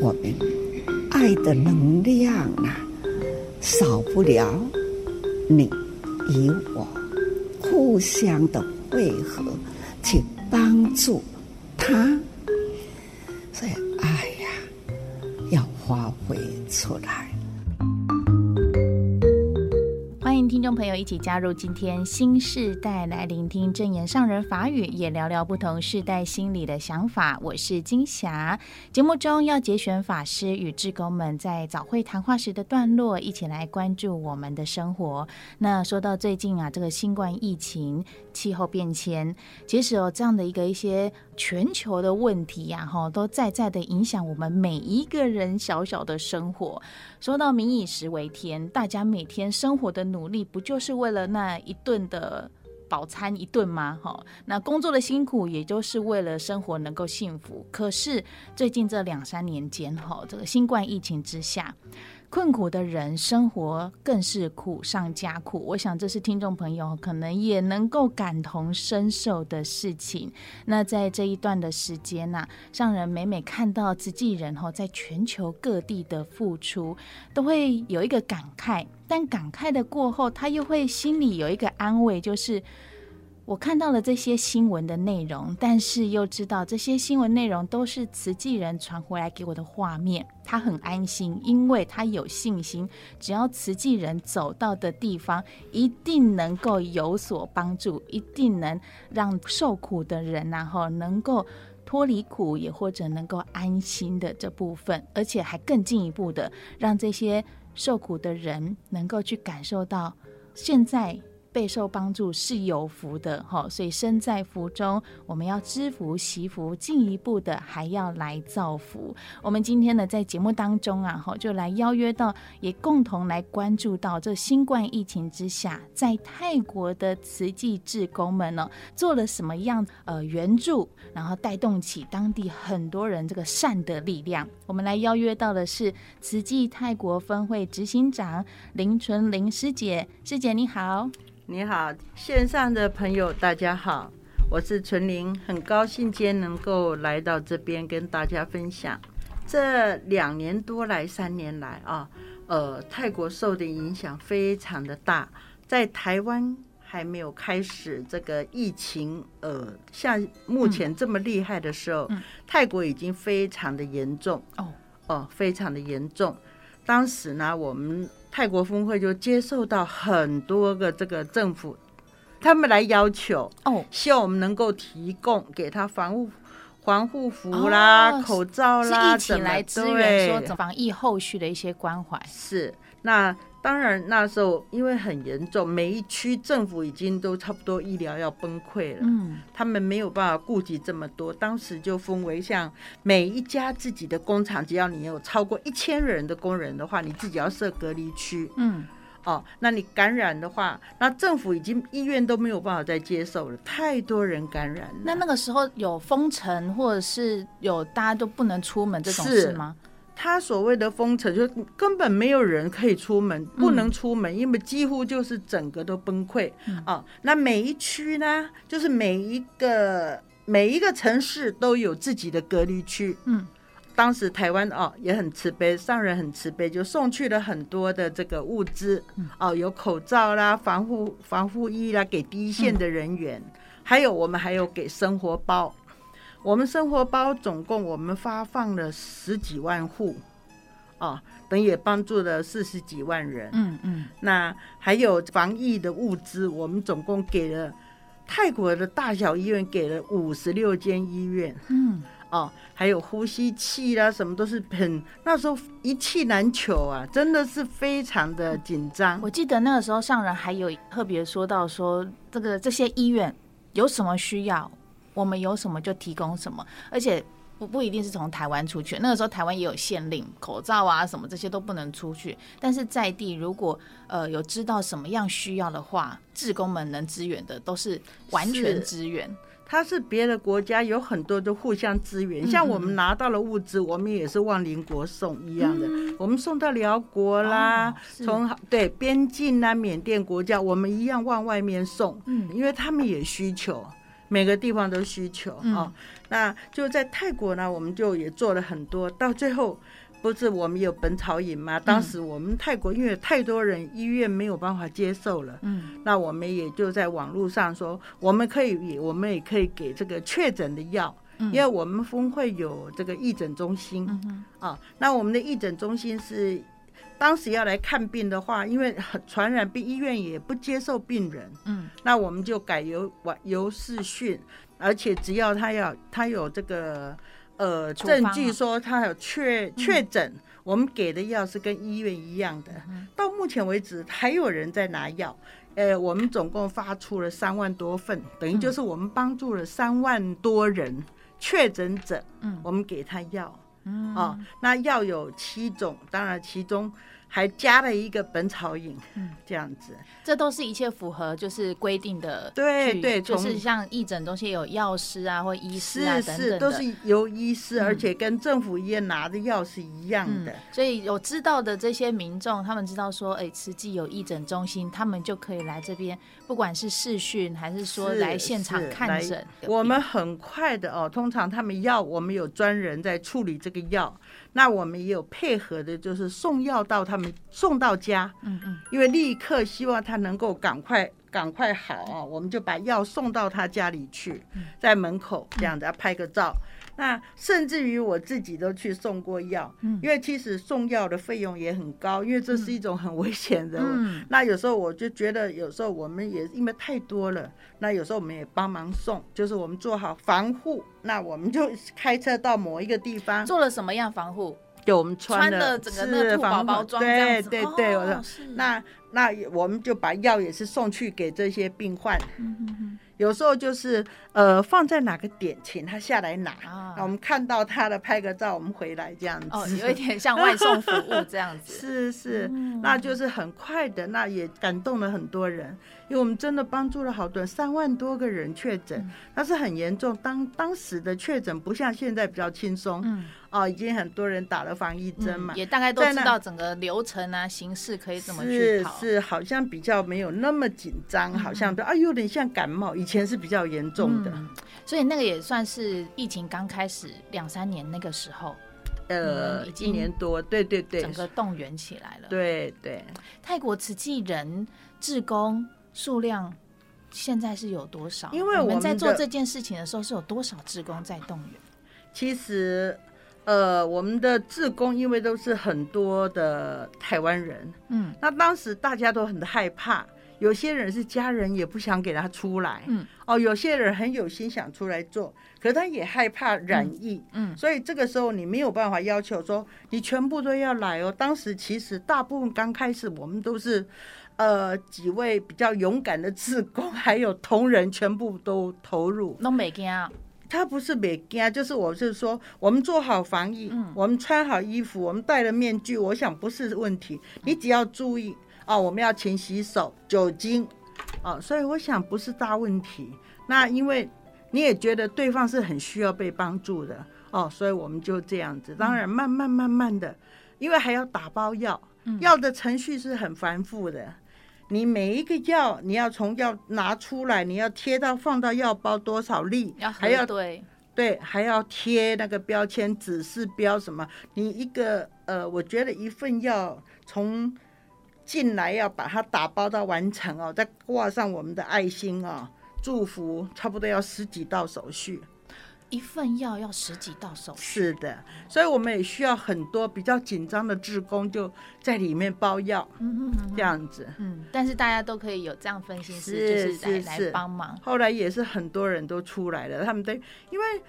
我们爱的能量啊，少不了你与我互相的汇合，去帮助他。所以爱呀，要发挥出来。听众朋友，一起加入今天新世代来聆听证言上人法语，也聊聊不同世代心理的想法。我是金霞。节目中要节选法师与志工们在早会谈话时的段落，一起来关注我们的生活。那说到最近啊，这个新冠疫情、气候变迁，其实有这样的一个一些全球的问题呀，哈，都在在的影响我们每一个人小小的生活。说到民以食为天，大家每天生活的努力。不就是为了那一顿的饱餐一顿吗？哈，那工作的辛苦也就是为了生活能够幸福。可是最近这两三年间，哈，这个新冠疫情之下。困苦的人生活更是苦上加苦，我想这是听众朋友可能也能够感同身受的事情。那在这一段的时间呐，上人每每看到慈济人哈，在全球各地的付出，都会有一个感慨，但感慨的过后，他又会心里有一个安慰，就是。我看到了这些新闻的内容，但是又知道这些新闻内容都是慈济人传回来给我的画面。他很安心，因为他有信心，只要慈济人走到的地方，一定能够有所帮助，一定能让受苦的人然后能够脱离苦，也或者能够安心的这部分，而且还更进一步的让这些受苦的人能够去感受到现在。备受帮助是有福的哈，所以身在福中，我们要知福惜福，进一步的还要来造福。我们今天呢，在节目当中啊，哈，就来邀约到，也共同来关注到这新冠疫情之下，在泰国的慈济志工们呢，做了什么样呃援助，然后带动起当地很多人这个善的力量。我们来邀约到的是慈济泰国分会执行长林纯玲师姐，师姐你好。你好，线上的朋友，大家好，我是纯玲，很高兴今天能够来到这边跟大家分享。这两年多来，三年来啊，呃，泰国受的影响非常的大，在台湾还没有开始这个疫情，呃，像目前这么厉害的时候，嗯嗯、泰国已经非常的严重哦哦，非常的严重。当时呢，我们。泰国峰会就接受到很多个这个政府，他们来要求哦，希望我们能够提供给他防护防护服啦、哦、口罩啦，一起来支援说防疫后续的一些关怀。是那。当然，那时候因为很严重，每一区政府已经都差不多医疗要崩溃了，嗯，他们没有办法顾及这么多，当时就分为像每一家自己的工厂，只要你有超过一千人的工人的话，你自己要设隔离区，嗯，哦，那你感染的话，那政府已经医院都没有办法再接受了，太多人感染了。那那个时候有封城，或者是有大家都不能出门这种事吗？他所谓的封城，就根本没有人可以出门，不能出门，因为几乎就是整个都崩溃啊。那每一区呢，就是每一个每一个城市都有自己的隔离区。嗯，当时台湾哦也很慈悲，上人很慈悲，就送去了很多的这个物资哦，有口罩啦、防护防护衣啦，给第一线的人员，还有我们还有给生活包。我们生活包总共我们发放了十几万户，哦，等于也帮助了四十几万人。嗯嗯。那还有防疫的物资，我们总共给了泰国的大小医院给了五十六间医院。嗯。哦，还有呼吸器啦，什么都是很那时候一气难求啊，真的是非常的紧张。我记得那个时候上人还有特别说到说，这个这些医院有什么需要。我们有什么就提供什么，而且不不一定是从台湾出去。那个时候台湾也有限令，口罩啊什么这些都不能出去。但是在地如果呃有知道什么样需要的话，志工们能支援的都是完全支援。它是别的国家有很多都互相支援，像我们拿到了物资，我们也是往邻国送一样的。嗯、我们送到辽国啦，从、哦、对边境啦缅甸国家，我们一样往外面送。嗯，因为他们也需求。每个地方都需求啊。那就在泰国呢，我们就也做了很多，到最后。不是我们有本草饮吗？当时我们泰国因为太多人，医院没有办法接受了，嗯，那我们也就在网络上说，我们可以，我们也可以给这个确诊的药，因为我们峰会有这个义诊中心，嗯啊，那我们的义诊中心是当时要来看病的话，因为传染病医院也不接受病人，嗯，那我们就改由由视讯，而且只要他要他有这个。呃，证据说他有确确诊，我们给的药是跟医院一样的。到目前为止，还有人在拿药。呃，我们总共发出了三万多份，等于就是我们帮助了三万多人确诊者。嗯，我们给他药。嗯，哦，那药有七种，当然其中。还加了一个本草饮，嗯，这样子，这都是一切符合就是规定的，对对，就是像义诊中心有药师啊或医师啊等等，是是都是由医师，而且跟政府医院拿的药是一样的。嗯，所以有知道的这些民众，他们知道说，哎，慈济有义诊中心，他们就可以来这边，不管是视讯还是说来现场看诊，我们很快的哦。通常他们药，我们有专人在处理这个药。那我们也有配合的，就是送药到他们送到家，嗯嗯，因为立刻希望他能够赶快赶快好啊，我们就把药送到他家里去，在门口这样子要拍个照。那甚至于我自己都去送过药，因为其实送药的费用也很高，因为这是一种很危险的。那有时候我就觉得，有时候我们也因为太多了，那有时候我们也帮忙送，就是我们做好防护，那我们就开车到某一个地方。做了什么样防护？就我们穿的整个那个兔宝宝装。对对对，我说那那我们就把药也是送去给这些病患。有时候就是呃放在哪个点，请他下来拿，啊，我们看到他的拍个照，我们回来这样子。哦，有一点像外送服务这样子。是是，嗯，那就是很快的，那也感动了很多人，因为我们真的帮助了好多人，三万多个人确诊，那，嗯，是很严重。当当时的确诊不像现在比较轻松。嗯。哦，已经很多人打了防疫针嘛，嗯，也大概都知道整个流程啊、形式可以怎么去。是是，好像比较没有那么紧张，嗯，好像都啊有点像感冒，以前是比较严重的，嗯。所以那个也算是疫情刚开始两三年那个时候，呃，一年多，对对对，整个动员起来了。对对，泰国慈济人志工数量现在是有多少？因为我们，们在做这件事情的时候，是有多少志工在动员？其实。呃，我们的志工因为都是很多的台湾人，嗯，那当时大家都很害怕，有些人是家人也不想给他出来，嗯，哦，有些人很有心想出来做，可是他也害怕染疫，嗯，嗯，所以这个时候你没有办法要求说你全部都要来哦。当时其实大部分刚开始我们都是，呃，几位比较勇敢的志工还有同仁全部都投入，都没惊。他不是没惊，就是我是说，我们做好防疫，嗯，我们穿好衣服，我们戴了面具，我想不是问题。你只要注意哦，我们要勤洗手，酒精，哦，所以我想不是大问题。那因为你也觉得对方是很需要被帮助的哦，所以我们就这样子。当然，慢慢慢慢的，因为还要打包药，药的程序是很繁复的。你每一个药，你要从药拿出来，你要贴到放到药包多少粒，要还要对对，还要贴那个标签，指示标什么？你一个呃，我觉得一份药从进来要把它打包到完成哦，再挂上我们的爱心哦，祝福，差不多要十几道手续。一份药要十几道手续，是的，所以我们也需要很多比较紧张的志工就在里面包药，嗯嗯，这样子，嗯，但是大家都可以有这样分心思，就是来来帮忙。后来也是很多人都出来了，他们都因为。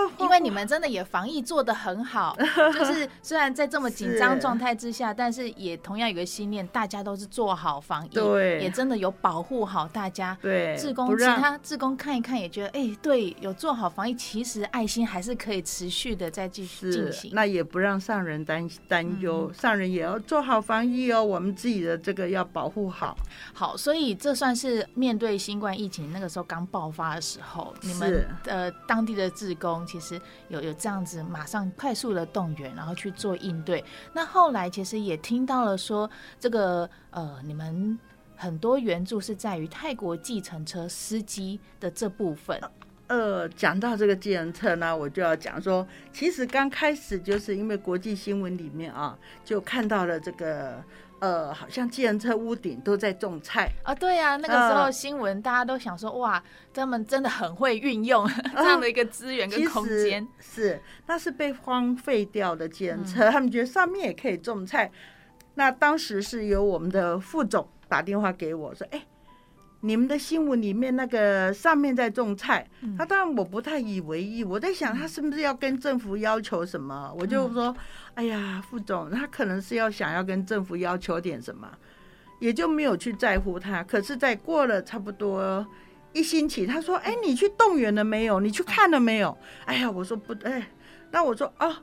因为你们真的也防疫做得很好，就是虽然在这么紧张状态之下，但是也同样有个信念，大家都是做好防疫，对，也真的有保护好大家。对，志工其他志工看一看也觉得，哎，对，有做好防疫，其实爱心还是可以持续的再继续进行。那也不让上人担担忧，上人也要做好防疫哦，我们自己的这个要保护好。好，所以这算是面对新冠疫情那个时候刚爆发的时候，你们呃当地的志工。其实有有这样子，马上快速的动员，然后去做应对。那后来其实也听到了说，这个呃，你们很多援助是在于泰国计程车司机的这部分。呃，讲到这个计程车呢，我就要讲说，其实刚开始就是因为国际新闻里面啊，就看到了这个。呃，好像计程车屋顶都在种菜啊！对呀、啊，那个时候新闻大家都想说，呃、哇，他们真的很会运用 这样的一个资源跟空间。是，那是被荒废掉的计程车，嗯、他们觉得上面也可以种菜。那当时是由我们的副总打电话给我说，哎。你们的新闻里面那个上面在种菜，他当然我不太以为意，我在想他是不是要跟政府要求什么？我就说，哎呀，副总，他可能是要想要跟政府要求点什么，也就没有去在乎他。可是，在过了差不多一星期，他说，哎，你去动员了没有？你去看了没有？哎呀，我说不，哎，那我说啊。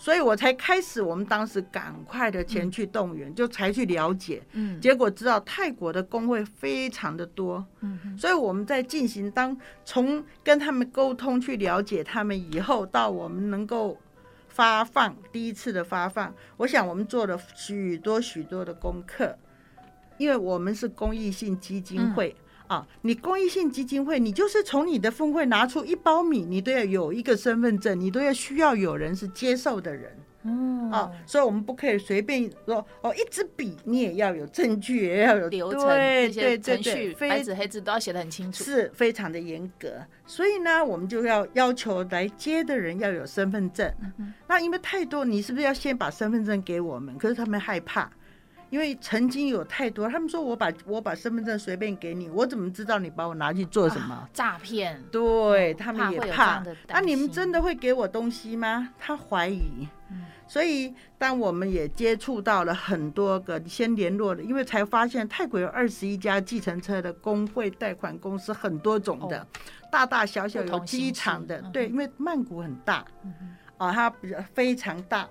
所以我才开始，我们当时赶快的前去动员，嗯、就才去了解，嗯，结果知道泰国的工会非常的多，嗯，所以我们在进行当从跟他们沟通去了解他们以后，到我们能够发放第一次的发放，我想我们做了许多许多的功课，因为我们是公益性基金会。嗯啊，你公益性基金会，你就是从你的分会拿出一包米，你都要有一个身份证，你都要需要有人是接受的人。嗯，啊，所以我们不可以随便说哦，一支笔你也要有证据，也要有流程，这些程序，白纸黑字都要写的很清楚，是非常的严格。所以呢，我们就要要求来接的人要有身份证。嗯，那因为太多，你是不是要先把身份证给我们？可是他们害怕。因为曾经有太多，他们说我把我把身份证随便给你，我怎么知道你把我拿去做什么？啊、诈骗。对，他们也怕。那、啊、你们真的会给我东西吗？他怀疑。嗯、所以，当我们也接触到了很多个先联络的，因为才发现泰国有二十一家计程车的工会贷款公司，很多种的，哦、大大小小有机场的。对，因为曼谷很大，嗯、啊，它比较非常大。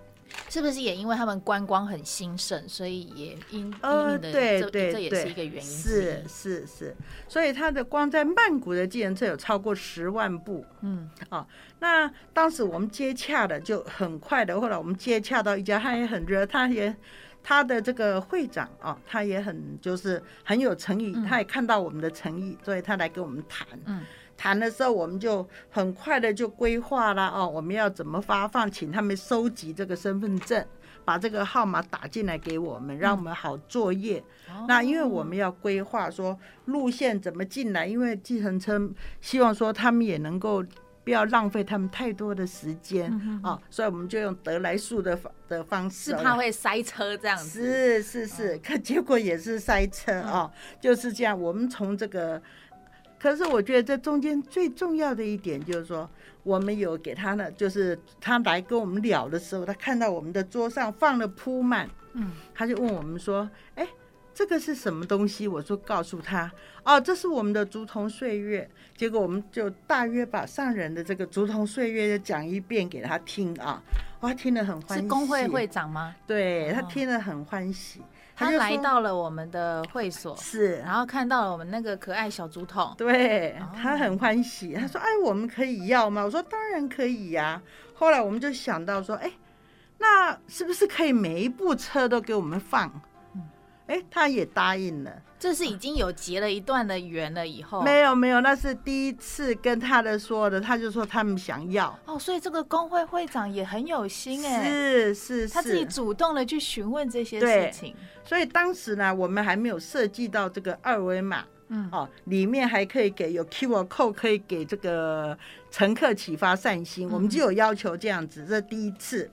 是不是也因为他们观光很兴盛，所以也因呃，对对对，这也是一个原因。是是是，所以他的光在曼谷的计程车有超过十万部。嗯，啊，那当时我们接洽的就很快的，后来我们接洽到一家，他也很热，他也他的这个会长啊，他也很就是很有诚意，他也看到我们的诚意，所以他来跟我们谈。嗯。谈的时候，我们就很快的就规划了哦，我们要怎么发放，请他们收集这个身份证，把这个号码打进来给我们，让我们好作业。嗯、那因为我们要规划说路线怎么进来，因为计程车希望说他们也能够不要浪费他们太多的时间啊、嗯哦，所以我们就用得来速的方的方式，是怕会塞车这样子。是是是，可结果也是塞车啊、哦，就是这样。我们从这个。可是我觉得这中间最重要的一点就是说，我们有给他呢，就是他来跟我们聊的时候，他看到我们的桌上放了铺满，嗯，他就问我们说：“哎，这个是什么东西？”我说：“告诉他，哦，这是我们的竹筒岁月。”结果我们就大约把上人的这个竹筒岁月讲一遍给他听啊，哇，听得很欢喜。是工会会长吗？对，他听得很欢喜。他来到了我们的会所，是，然后看到了我们那个可爱小竹筒，对，他很欢喜。他说：“哎，我们可以要吗？”我说：“当然可以呀。”后来我们就想到说：“哎，那是不是可以每一部车都给我们放？”哎，他也答应了。这是已经有结了一段的缘了以后，没有没有，那是第一次跟他的说的，他就说他们想要哦，所以这个工会会长也很有心哎，是是是，他自己主动的去询问这些事情。所以当时呢，我们还没有设计到这个二维码，嗯哦，里面还可以给有 QR code 可以给这个乘客启发善心，嗯、我们就有要求这样子。这第一次，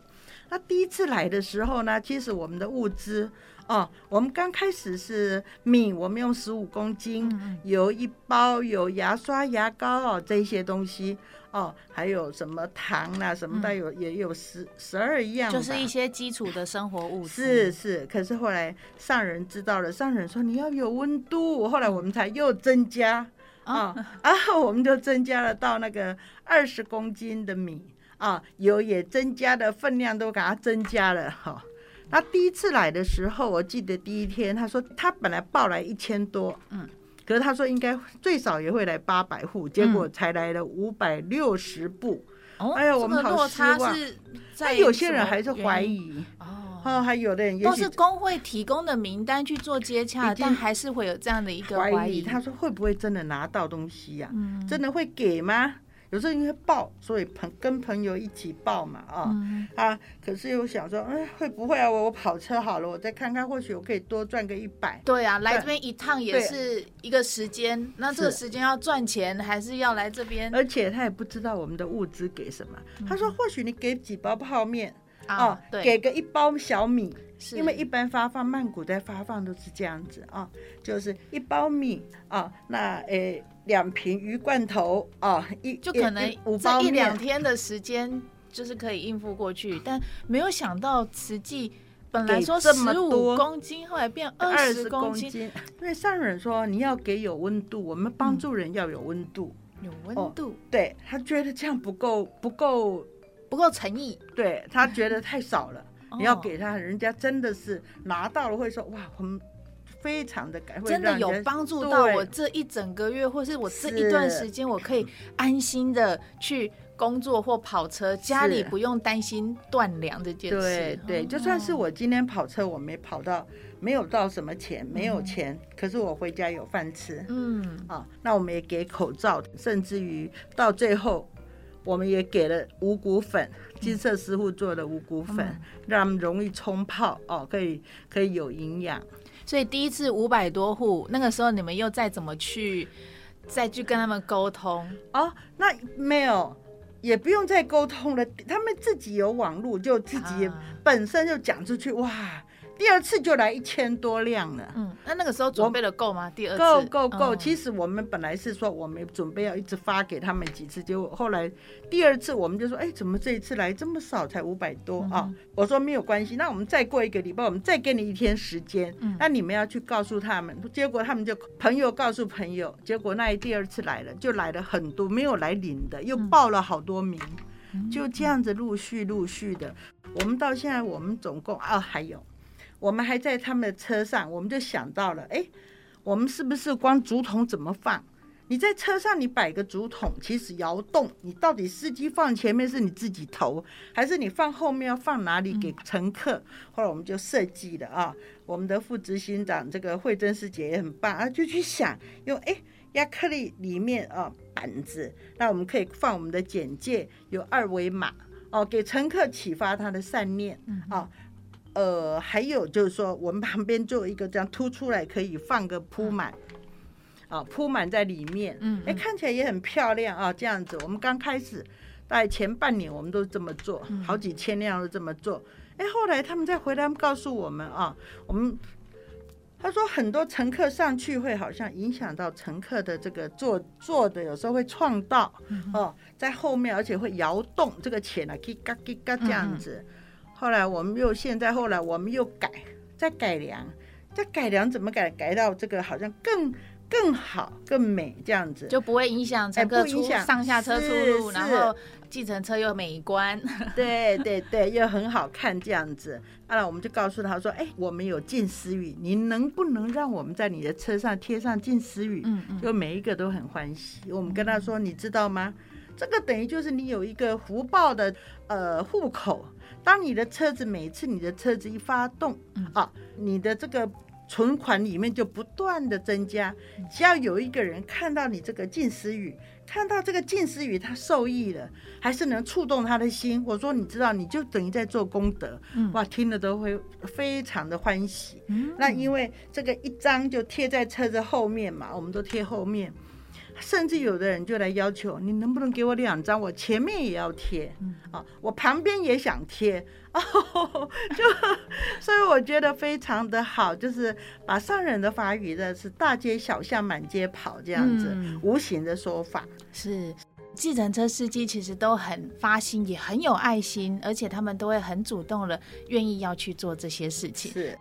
那第一次来的时候呢，其实我们的物资。哦，我们刚开始是米，我们用十五公斤，有一包，有牙刷、牙膏哦，这些东西哦，还有什么糖啊，什么的有，也有十十二样，就是一些基础的生活物资。是是，可是后来上人知道了，上人说你要有温度，后来我们才又增加啊，然 后我们就增加了到那个二十公斤的米啊，油也增加的分量都给它增加了哈。他第一次来的时候，我记得第一天，他说他本来报来一千多，嗯，可是他说应该最少也会来八百户，结果才来了五百六十部。哦，哎呀，我们好失望。那有些人还是怀疑。哦，哦，还有的人都是工会提供的名单去做接洽，但还是会有这样的一个怀疑。他说会不会真的拿到东西呀？嗯，真的会给吗？有时候因为报，所以朋跟朋友一起报嘛，啊、啊！可是又想说，哎，会不会啊？我我跑车好了，我再看看，或许我可以多赚个一百。对啊，来这边一趟也是一个时间，那这个时间要赚钱，还是要来这边？而且他也不知道我们的物资给什么。嗯、他说，或许你给几包泡面，啊、哦，对，给个一包小米。因为一般发放曼谷在发放都是这样子啊，就是一包米啊，那诶两瓶鱼罐头啊，一就可能这一两天的时间就是可以应付过去，但没有想到实际本来说十五公斤，后来变二十公斤。因为上人说你要给有温度，我们帮助人要有温度，有温度，对他觉得这样不够不够不够诚意，对他觉得太少了。你要给他，人家真的是拿到了会说哇，我们非常的感，真的有帮助到我这一整个月，或是我这一段时间，我可以安心的去工作或跑车，家里不用担心断粮这件事。对对，就算是我今天跑车，我没跑到，没有到什么钱，没有钱，可是我回家有饭吃。嗯，啊，那我们也给口罩，甚至于到最后。我们也给了五谷粉，金色师傅做的五谷粉，嗯、让他们容易冲泡哦，可以可以有营养。所以第一次五百多户，那个时候你们又再怎么去再去跟他们沟通哦？那没有，也不用再沟通了，他们自己有网络，就自己本身就讲出去，哇！第二次就来一千多辆了。嗯，那那个时候准备的够吗？第二次够够够。其实我们本来是说我们准备要一直发给他们几次，结果后来第二次我们就说，哎，怎么这一次来这么少，才五百多啊？嗯、我说没有关系，那我们再过一个礼拜，我们再给你一天时间。嗯，那你们要去告诉他们。结果他们就朋友告诉朋友，结果那一第二次来了，就来了很多，没有来领的又报了好多名，嗯、就这样子陆续陆续的。我们到现在我们总共啊还有。我们还在他们的车上，我们就想到了，哎，我们是不是光竹筒怎么放？你在车上你摆个竹筒，其实摇动，你到底司机放前面是你自己投，还是你放后面要放哪里给乘客？后来我们就设计了啊，我们的副执行长这个慧珍师姐也很棒啊，就去想用哎亚克力里面啊板子，那我们可以放我们的简介，有二维码哦，给乘客启发他的善念啊。呃，还有就是说，我们旁边做一个这样凸出来，可以放个铺满，啊，铺满在里面，嗯，哎，看起来也很漂亮啊，这样子。我们刚开始，大概前半年我们都这么做，好几千辆都这么做。哎，后来他们再回来告诉我们啊，我们他说很多乘客上去会好像影响到乘客的这个坐坐的，有时候会撞到哦，在后面，而且会摇动这个钱啊，叽嘎叽嘎这样子。后来我们又现在后来我们又改，再改良，再改良怎么改？改到这个好像更更好、更美这样子，就不会影响乘客出上下车出入，然后计程车又美观，对对对，又很好看这样子。后来我们就告诉他说：“哎，我们有近思语，你能不能让我们在你的车上贴上近思语？嗯嗯，就每一个都很欢喜。我们跟他说，你知道吗？这个等于就是你有一个福报的呃户口。”当你的车子每次你的车子一发动，啊，你的这个存款里面就不断的增加。只要有一个人看到你这个近思语，看到这个近思语，他受益了，还是能触动他的心。我说，你知道，你就等于在做功德，哇，听了都会非常的欢喜。那因为这个一张就贴在车子后面嘛，我们都贴后面。甚至有的人就来要求，你能不能给我两张？我前面也要贴，啊，我旁边也想贴，哦，就所以我觉得非常的好，就是把上人的法语的是大街小巷满街跑这样子，嗯、无形的说法是，计程车司机其实都很发心，也很有爱心，而且他们都会很主动的愿意要去做这些事情。是，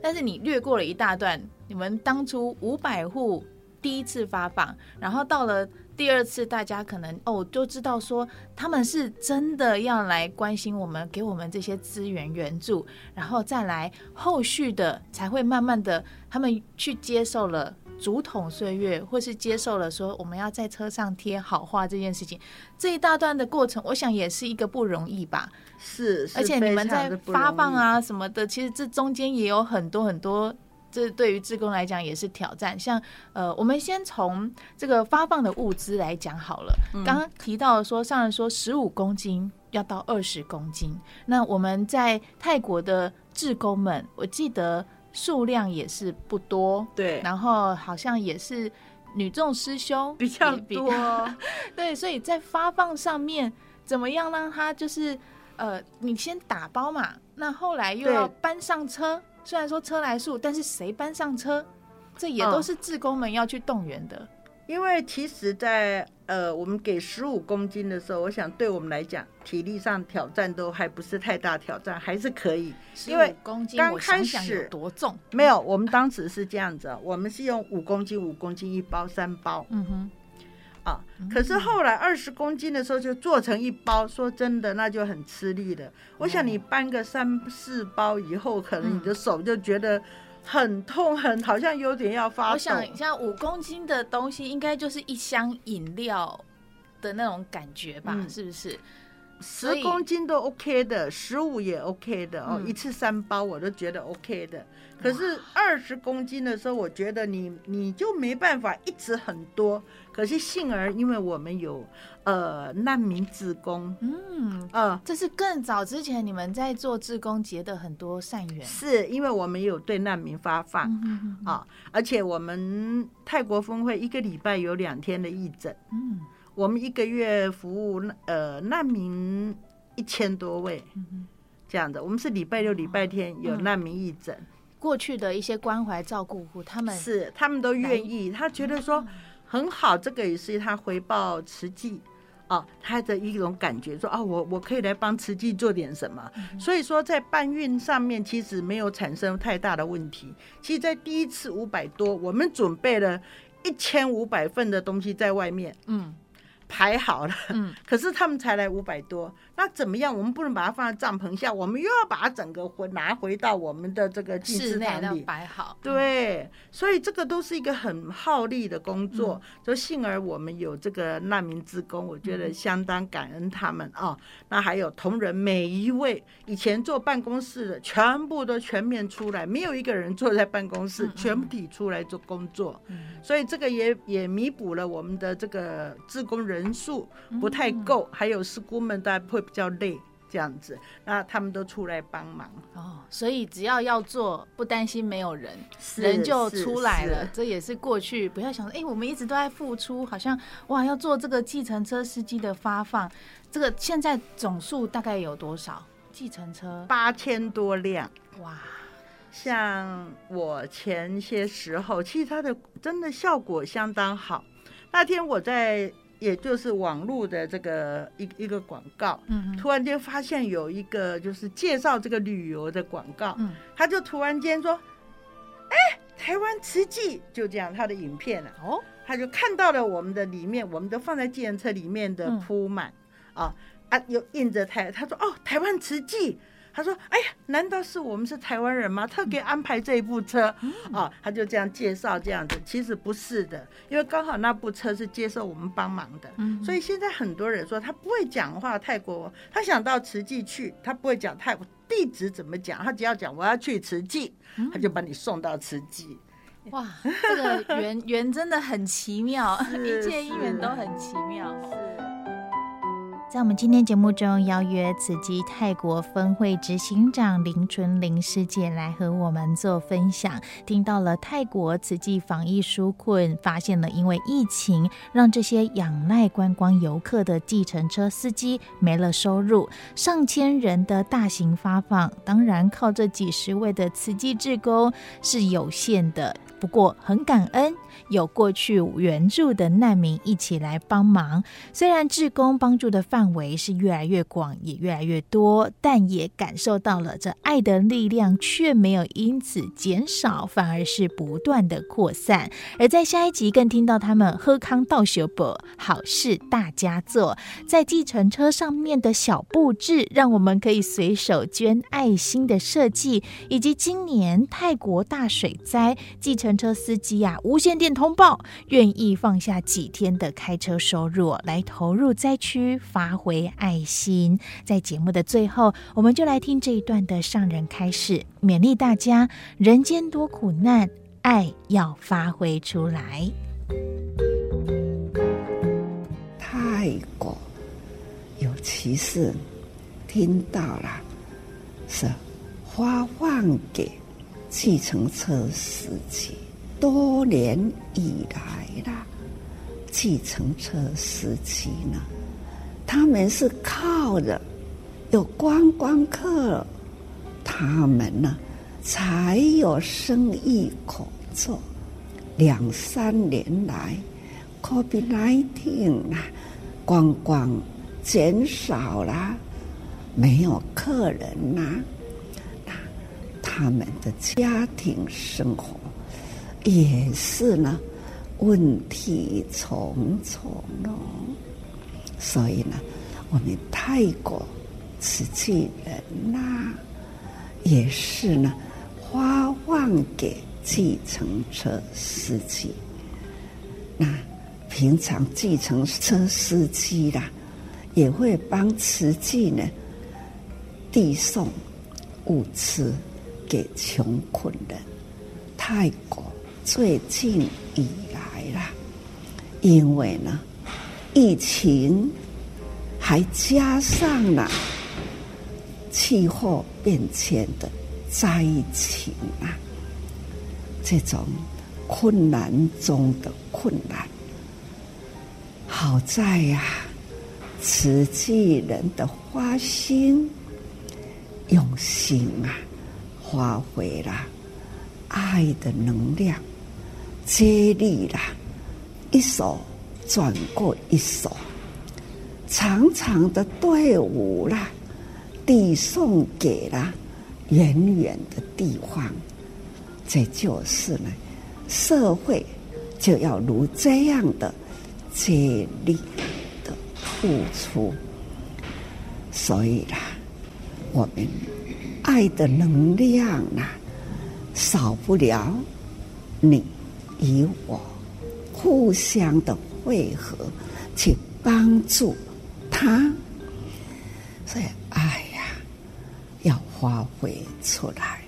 但是你略过了一大段，你们当初五百户。第一次发放，然后到了第二次，大家可能哦就知道说他们是真的要来关心我们，给我们这些资源援助，然后再来后续的才会慢慢的他们去接受了竹筒岁月，或是接受了说我们要在车上贴好话这件事情，这一大段的过程，我想也是一个不容易吧。是，是而且你们在发放啊什么的，其实这中间也有很多很多。这对于志工来讲也是挑战。像呃，我们先从这个发放的物资来讲好了。刚刚提到说，上人说十五公斤要到二十公斤。那我们在泰国的志工们，我记得数量也是不多。对。然后好像也是女众师兄 比较多。对，所以在发放上面怎么样让他就是呃，你先打包嘛，那后来又要搬上车。虽然说车来数，但是谁搬上车，这也都是志工们要去动员的。嗯、因为其实在，在呃，我们给十五公斤的时候，我想对我们来讲，体力上挑战都还不是太大挑战，还是可以。因为刚开始多重？没有，我们当时是这样子，我们是用五公斤、五公斤一包三包。嗯哼。啊！可是后来二十公斤的时候就做成一包，说真的，那就很吃力了。我想你搬个三四包以后，可能你的手就觉得很痛，很好像有点要发抖。我想一下五公斤的东西，应该就是一箱饮料的那种感觉吧？嗯、是不是？十公斤都 OK 的，十五也 OK 的哦，一次三包我都觉得 OK 的。可是二十公斤的时候，我觉得你你就没办法一直很多。可是幸而，因为我们有呃难民志工，嗯呃，这是更早之前你们在做志工结的很多善缘，是因为我们有对难民发放。啊、而且我们泰国峰会一个礼拜有两天的义诊，嗯，我们一个月服务呃难民一千多位，嗯，这样的，我们是礼拜六、礼拜天有难民义诊。嗯过去的一些关怀照顾户，他们是他们都愿意，他觉得说很好，这个也是他回报慈济啊，他的一种感觉说啊，我我可以来帮慈济做点什么。所以说在搬运上面其实没有产生太大的问题。其实，在第一次五百多，我们准备了一千五百份的东西在外面，嗯。排好了，嗯，可是他们才来五百多，那怎么样？我们不能把它放在帐篷下，我们又要把它整个回拿回到我们的这个祭祀堂里摆好。对，所以这个都是一个很耗力的工作。就幸而我们有这个难民职工，我觉得相当感恩他们啊。那还有同仁，每一位以前坐办公室的，全部都全面出来，没有一个人坐在办公室，全体出来做工作。所以这个也也弥补了我们的这个自工人。人数不太够，还有师姑们大家会比较累，这样子，那他们都出来帮忙哦。所以只要要做，不担心没有人，人就出来了。这也是过去不要想说，哎，我们一直都在付出，好像哇，要做这个计程车司机的发放，这个现在总数大概有多少？计程车八千多辆，哇！像我前些时候，其实它的真的效果相当好。那天我在。也就是网络的这个一一个广告，嗯，突然间发现有一个就是介绍这个旅游的广告，嗯，他就突然间说，哎，台湾慈济！就这样，他的影片了，哦，他就看到了我们的里面，我们都放在计程车里面的铺满，嗯，啊啊，又印着台，他说哦，台湾慈济。他说：“哎呀，难道是我们是台湾人吗？特别安排这一部车、嗯、啊？”他就这样介绍这样子，其实不是的，因为刚好那部车是接受我们帮忙的，嗯、所以现在很多人说他不会讲话泰国，他想到慈济去，他不会讲泰国地址怎么讲，他只要讲我要去慈济，他就把你送到慈济。哇，这个缘缘真的很奇妙，一切因缘都很奇妙。在我们今天节目中，邀约慈济泰国分会执行长林纯玲师姐来和我们做分享。听到了泰国慈济防疫纾困，发现了因为疫情让这些仰赖观光游客的计程车司机没了收入，上千人的大型发放，当然靠这几十位的慈济志工是有限的。不过很感恩有过去援助的难民一起来帮忙，虽然志工帮助的范围是越来越广，也越来越多，但也感受到了这爱的力量却没有因此减少，反而是不断的扩散。而在下一集更听到他们喝康道修博，好事大家做，在计程车上面的小布置，让我们可以随手捐爱心的设计，以及今年泰国大水灾计程车司机、啊，无线电通报，愿意放下几天的开车收入，来投入灾区，发挥爱心。在节目的最后，我们就来听这一段的上人开示，勉励大家：人间多苦难，爱要发挥出来。泰国，有其是听到了，是发放给计程车司机。多年以来啦，计程车司机呢，他们是靠着有观光客，他们呢才有生意可做。两三年来，COVID-19 啊。观光减少了，没有客人呐、他们的家庭生活也是呢，问题重重哦。所以呢，我们泰国慈济人呐、也是呢，发放给计程车司机那。平常计程车司机啦，也会帮慈济呢递送物资给穷困人。泰国最近以来啦，因为呢疫情还加上了气候变迁的灾情啊，这种困难中的困难。好在呀、慈济人的花心、用心啊，发挥了爱的能量，接力了，一手转过一手，长长的队伍啦，递送给了远远的地方。这就是呢，社会就要如这样的。接力的付出，所以啦，我们爱的能量啊，少不了你与我互相的汇合，去帮助他。所以爱呀，要发挥出来。